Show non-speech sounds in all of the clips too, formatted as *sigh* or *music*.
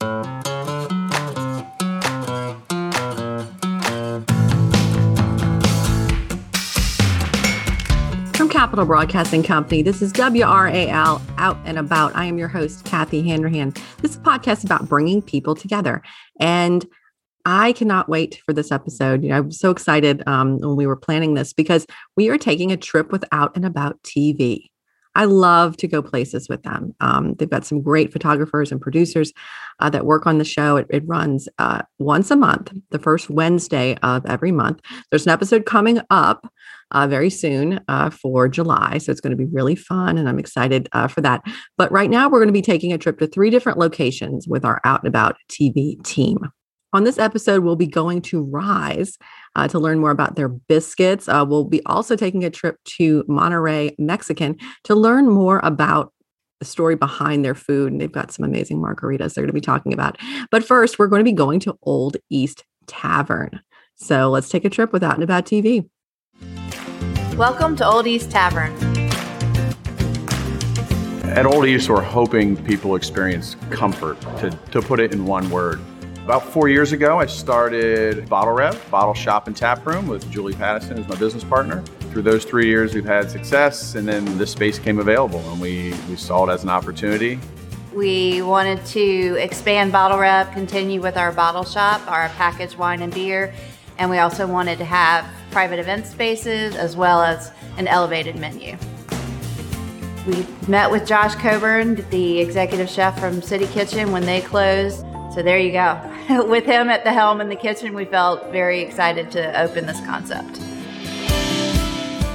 From Capital Broadcasting Company, this is WRAL Out and About. I am your host, Kathy Hanrahan. This is podcast about bringing people together. And I cannot wait for this episode. You know, I'm so excited um, when we were planning this because we are taking a trip with Out and About TV. I love to go places with them. Um, they've got some great photographers and producers uh, that work on the show. It, it runs uh, once a month, the first Wednesday of every month. There's an episode coming up uh, very soon uh, for July. So it's going to be really fun, and I'm excited uh, for that. But right now, we're going to be taking a trip to three different locations with our Out and About TV team. On this episode, we'll be going to Rise uh, to learn more about their biscuits. Uh, we'll be also taking a trip to Monterey, Mexican to learn more about the story behind their food. And they've got some amazing margaritas they're going to be talking about. But first, we're going to be going to Old East Tavern. So let's take a trip with Out and About TV. Welcome to Old East Tavern. At Old East, we're hoping people experience comfort, to, to put it in one word. About four years ago, I started Bottle Rev, Bottle Shop and Tap Room with Julie Pattison as my business partner. Through those three years, we've had success, and then this space came available, and we, we saw it as an opportunity. We wanted to expand Bottle Rev, continue with our bottle shop, our packaged wine and beer, and we also wanted to have private event spaces as well as an elevated menu. We met with Josh Coburn, the executive chef from City Kitchen, when they closed. So there you go. *laughs* with him at the helm in the kitchen, we felt very excited to open this concept.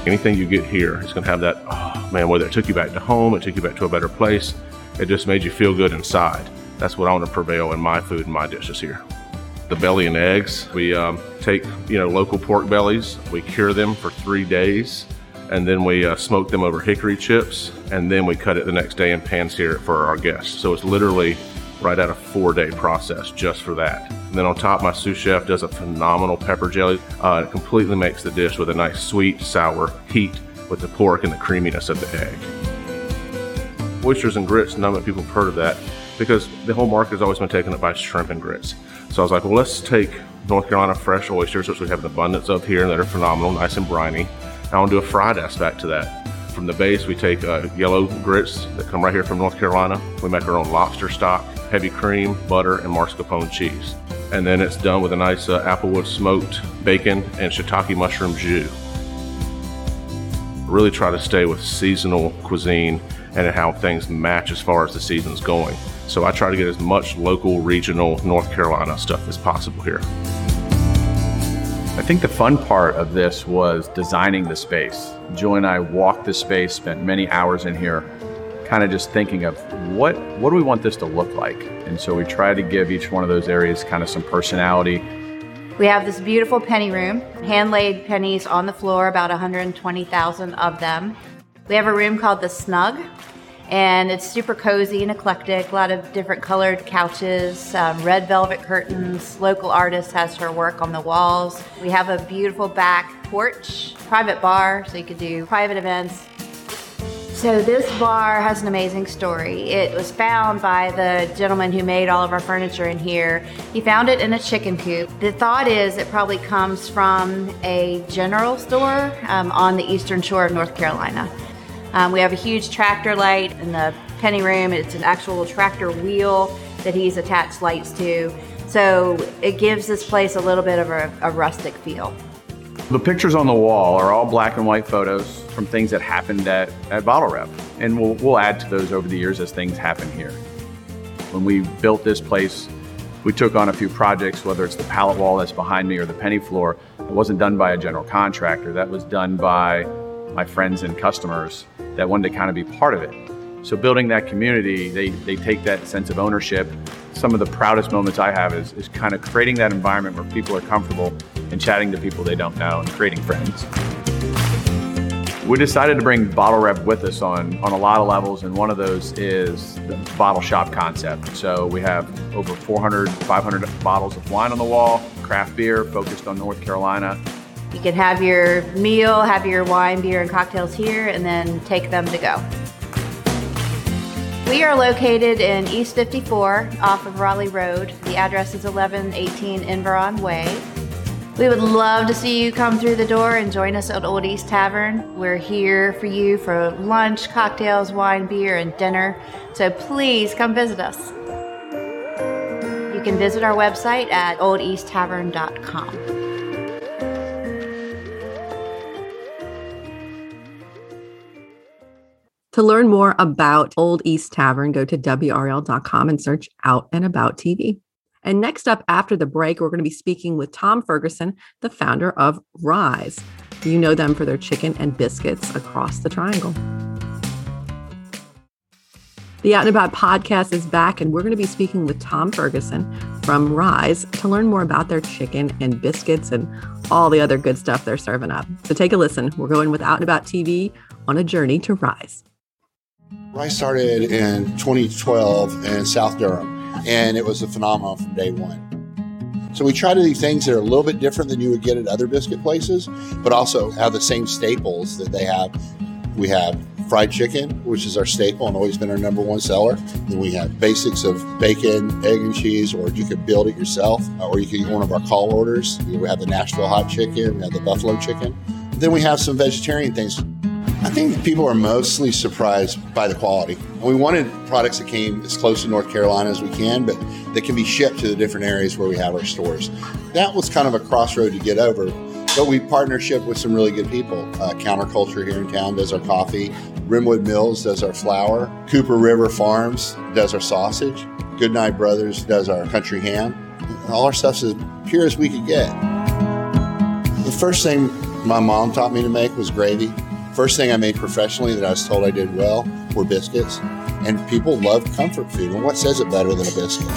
Anything you get here is going to have that, oh man, whether it took you back to home, it took you back to a better place, it just made you feel good inside. That's what I want to prevail in my food and my dishes here. The belly and eggs, we um, take you know local pork bellies, we cure them for three days, and then we uh, smoke them over hickory chips, and then we cut it the next day and pan sear it for our guests. So it's literally right at a four day process just for that. And then on top, my sous chef does a phenomenal pepper jelly. Uh, it completely makes the dish with a nice sweet, sour heat with the pork and the creaminess of the egg. Oysters and grits, none of people have heard of that because the whole market has always been taken up by shrimp and grits. So I was like, well, let's take North Carolina fresh oysters, which we have an abundance of here and that are phenomenal, nice and briny. I want to do a fried aspect to that. From the base, we take uh, yellow grits that come right here from North Carolina. We make our own lobster stock, heavy cream, butter, and mascarpone cheese. And then it's done with a nice uh, applewood smoked bacon and shiitake mushroom jus. Really try to stay with seasonal cuisine and how things match as far as the season's going. So I try to get as much local, regional North Carolina stuff as possible here. I think the fun part of this was designing the space. Julie and I walked the space, spent many hours in here, kind of just thinking of what what do we want this to look like. And so we try to give each one of those areas kind of some personality. We have this beautiful penny room, hand laid pennies on the floor, about 120,000 of them. We have a room called the Snug, and it's super cozy and eclectic. A lot of different colored couches, um, red velvet curtains. Local artist has her work on the walls. We have a beautiful back porch, private bar, so you could do private events. So this bar has an amazing story. It was found by the gentleman who made all of our furniture in here. He found it in a chicken coop. The thought is it probably comes from a general store um, on the eastern shore of North Carolina. Um, we have a huge tractor light in the penny room. It's an actual tractor wheel that he's attached lights to. So it gives this place a little bit of a, a rustic feel. The pictures on the wall are all black and white photos from things that happened at, at Bottle Rev. And we'll, we'll add to those over the years as things happen here. When we built this place, we took on a few projects, whether it's the pallet wall that's behind me or the penny floor. It wasn't done by a general contractor, that was done by my friends and customers that wanted to kind of be part of it. So building that community, they, they take that sense of ownership. Some of the proudest moments I have is, is kind of creating that environment where people are comfortable and chatting to people they don't know and creating friends. We decided to bring Bottle Rev with us on, on a lot of levels, and one of those is the bottle shop concept. So we have over 400, 500 bottles of wine on the wall, craft beer focused on North Carolina. You can have your meal, have your wine, beer, and cocktails here, and then take them to go. We are located in East 54 off of Raleigh Road. The address is 1118 Environ Way. We would love to see you come through the door and join us at Old East Tavern. We're here for you for lunch, cocktails, wine, beer, and dinner. So please come visit us. You can visit our website at oldeasttavern.com. To learn more about Old East Tavern, go to WRAL.com and search Out and About TV. And next up, after the break, we're going to be speaking with Tom Ferguson, the founder of Rise. You know them for their chicken and biscuits across the triangle. The Out and About podcast is back, and we're going to be speaking with Tom Ferguson from Rise to learn more about their chicken and biscuits and all the other good stuff they're serving up. So take a listen. We're going with Out and About TV on a journey to Rise. Rise started in 2012 in South Durham and it was a phenomenon from day one. So we try to do things that are a little bit different than you would get at other biscuit places, but also have the same staples that they have. We have fried chicken, which is our staple and always been our number one seller. Then we have basics of bacon, egg, and cheese, or you could build it yourself, uh, or you can get one of our call orders. We have the Nashville hot chicken, we have the buffalo chicken. Then we have some vegetarian things. I think people are mostly surprised by the quality. We wanted products that came as close to North Carolina as we can, but that can be shipped to the different areas where we have our stores. That was kind of a crossroad to get over. But we partnership with some really good people. Uh, Counterculture here in town does our coffee. Rimwood Mills does our flour. Cooper River Farms does our sausage. Goodnight Brothers does our country ham. All our stuff's as pure as we could get. The first thing my mom taught me to make was gravy. First thing I made professionally that I was told I did well were biscuits. And people love comfort food. And what says it better than a biscuit?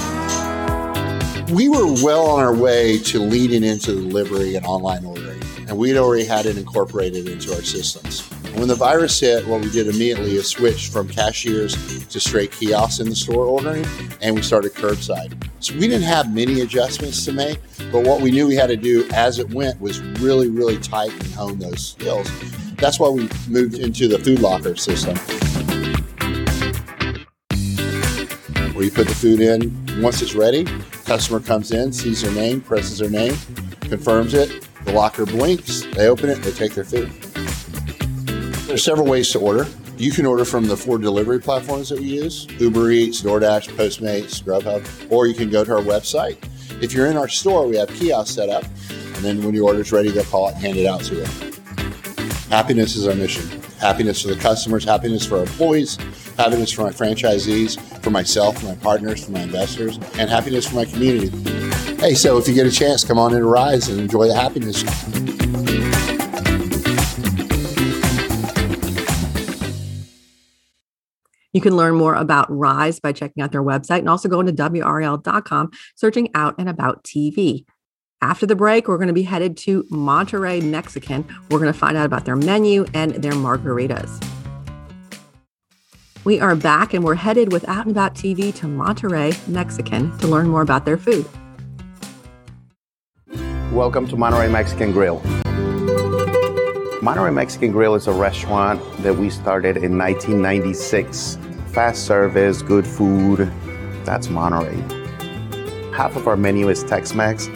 We were well on our way to leading into delivery and online ordering, and we'd already had it incorporated into our systems. When the virus hit, what we did immediately is switch from cashiers to straight kiosks in the store ordering, and we started curbside. So we didn't have many adjustments to make, but what we knew we had to do as it went was really, really tight and hone those skills. That's why we moved into the food locker system. Where you put the food in, once it's ready, customer comes in, sees their name, presses their name, confirms it, the locker blinks, they open it, they take their food. There's several ways to order. You can order from the four delivery platforms that we use Uber Eats, DoorDash, Postmates, Grubhub, or you can go to our website. If you're in our store, we have kiosks set up, and then when your order's ready, they'll call it and hand it out to you. Happiness is our mission. Happiness for the customers, happiness for our employees, happiness for my franchisees, for myself, for my partners, for my investors, and happiness for my community. Hey, so if you get a chance, come on in and Rise and enjoy the happiness. You can learn more about Rise by checking out their website and also going to WRAL.com, searching out and about TV. After the break, we're going to be headed to Monterey, Mexican. We're going to find out about their menu and their margaritas. We are back and we're headed with Out and About TV to Monterey, Mexican to learn more about their food. Welcome to Monterey Mexican Grill. Monterey Mexican Grill is a restaurant that we started in 1996. Fast service, good food. That's Monterey. Half of our menu is Tex Mex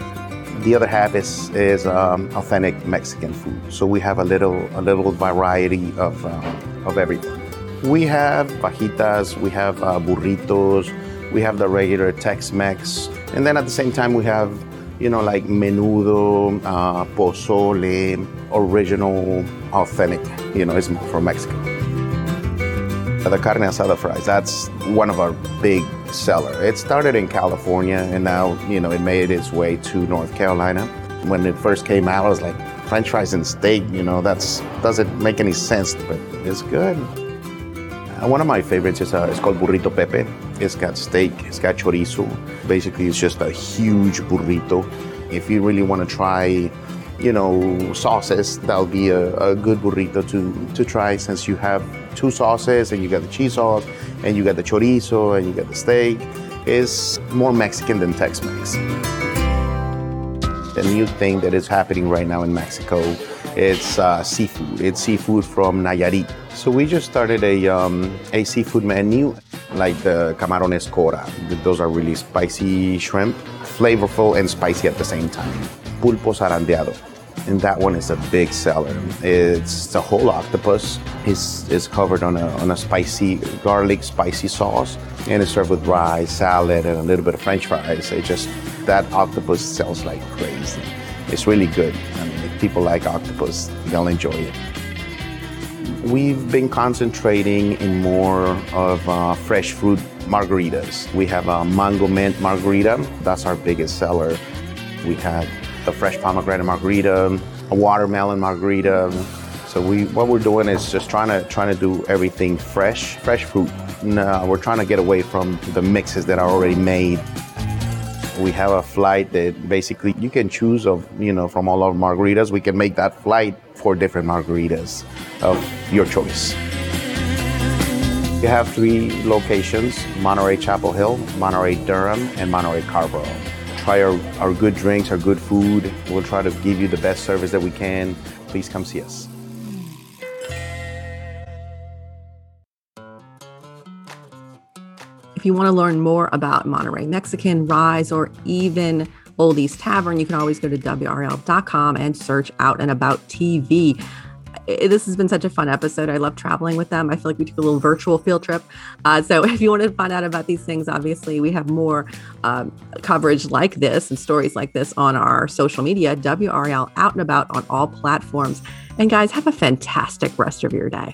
the other half is is um, authentic Mexican food. So we have a little a little variety of uh, of everything. We have fajitas, we have uh, burritos, we have the regular Tex-Mex, and then at the same time we have you know like menudo, uh, pozole, original, authentic. You know, it's from Mexico. The carne asada fries, that's one of our big seller. It started in California and now, you know, it made its way to North Carolina. When it first came out, I was like, French fries and steak, you know, that's doesn't make any sense, but it's good. One of my favorites is uh, it's called Burrito Pepe. It's got steak, it's got chorizo. Basically, it's just a huge burrito. If you really want to try, you know, sauces, that'll be a, a good burrito to, to try since you have two sauces and you got the cheese sauce and you got the chorizo and you got the steak. It's more Mexican than Tex-Mex. The new thing that is happening right now in Mexico, it's uh, seafood. It's seafood from Nayarit. So we just started a, um, a seafood menu like the camarones cora. Those are really spicy shrimp, flavorful and spicy at the same time. Pulpo zarandeado. And that one is a big seller. It's the whole octopus is, is covered on a, on a spicy, garlic spicy sauce. And it's served with rice, salad, and a little bit of french fries. It just, that octopus sells like crazy. It's really good. I mean, if people like octopus, they'll enjoy it. We've been concentrating in more of uh, fresh fruit margaritas. We have a mango mint margarita, that's our biggest seller. We have a fresh pomegranate margarita, a watermelon margarita. So we, what we're doing is just trying to trying to do everything fresh, fresh fruit. No, we're trying to get away from the mixes that are already made. We have a flight that basically you can choose of you know from all our margaritas. We can make that flight for different margaritas of your choice. We have three locations: Monterey Chapel Hill, Monterey Durham, and Monterey Carrboro try our, our good drinks, our good food. We'll try to give you the best service that we can. Please come see us. If you want to learn more about Monterey Mexican, Rise, or even Old East Tavern, you can always go to WRAL.com and search out and about TV. This has been such a fun episode. I love traveling with them. I feel like we took a little virtual field trip. Uh, so, *laughs* if you want to find out about these things, obviously, we have more um, coverage like this and stories like this on our social media, WRAL out and about on all platforms. And, guys, have a fantastic rest of your day.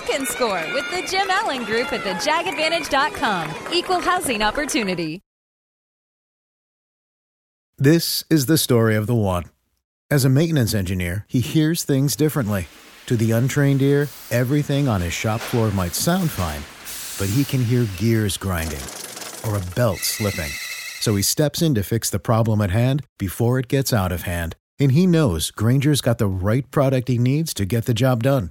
You can score with the Jim Allen Group at thejagadvantage.com. Equal housing opportunity. This is the story of the one. As a maintenance engineer, he hears things differently. To the untrained ear, everything on his shop floor might sound fine, but he can hear gears grinding or a belt slipping. So he steps in to fix the problem at hand before it gets out of hand. And he knows Grainger's got the right product he needs to get the job done,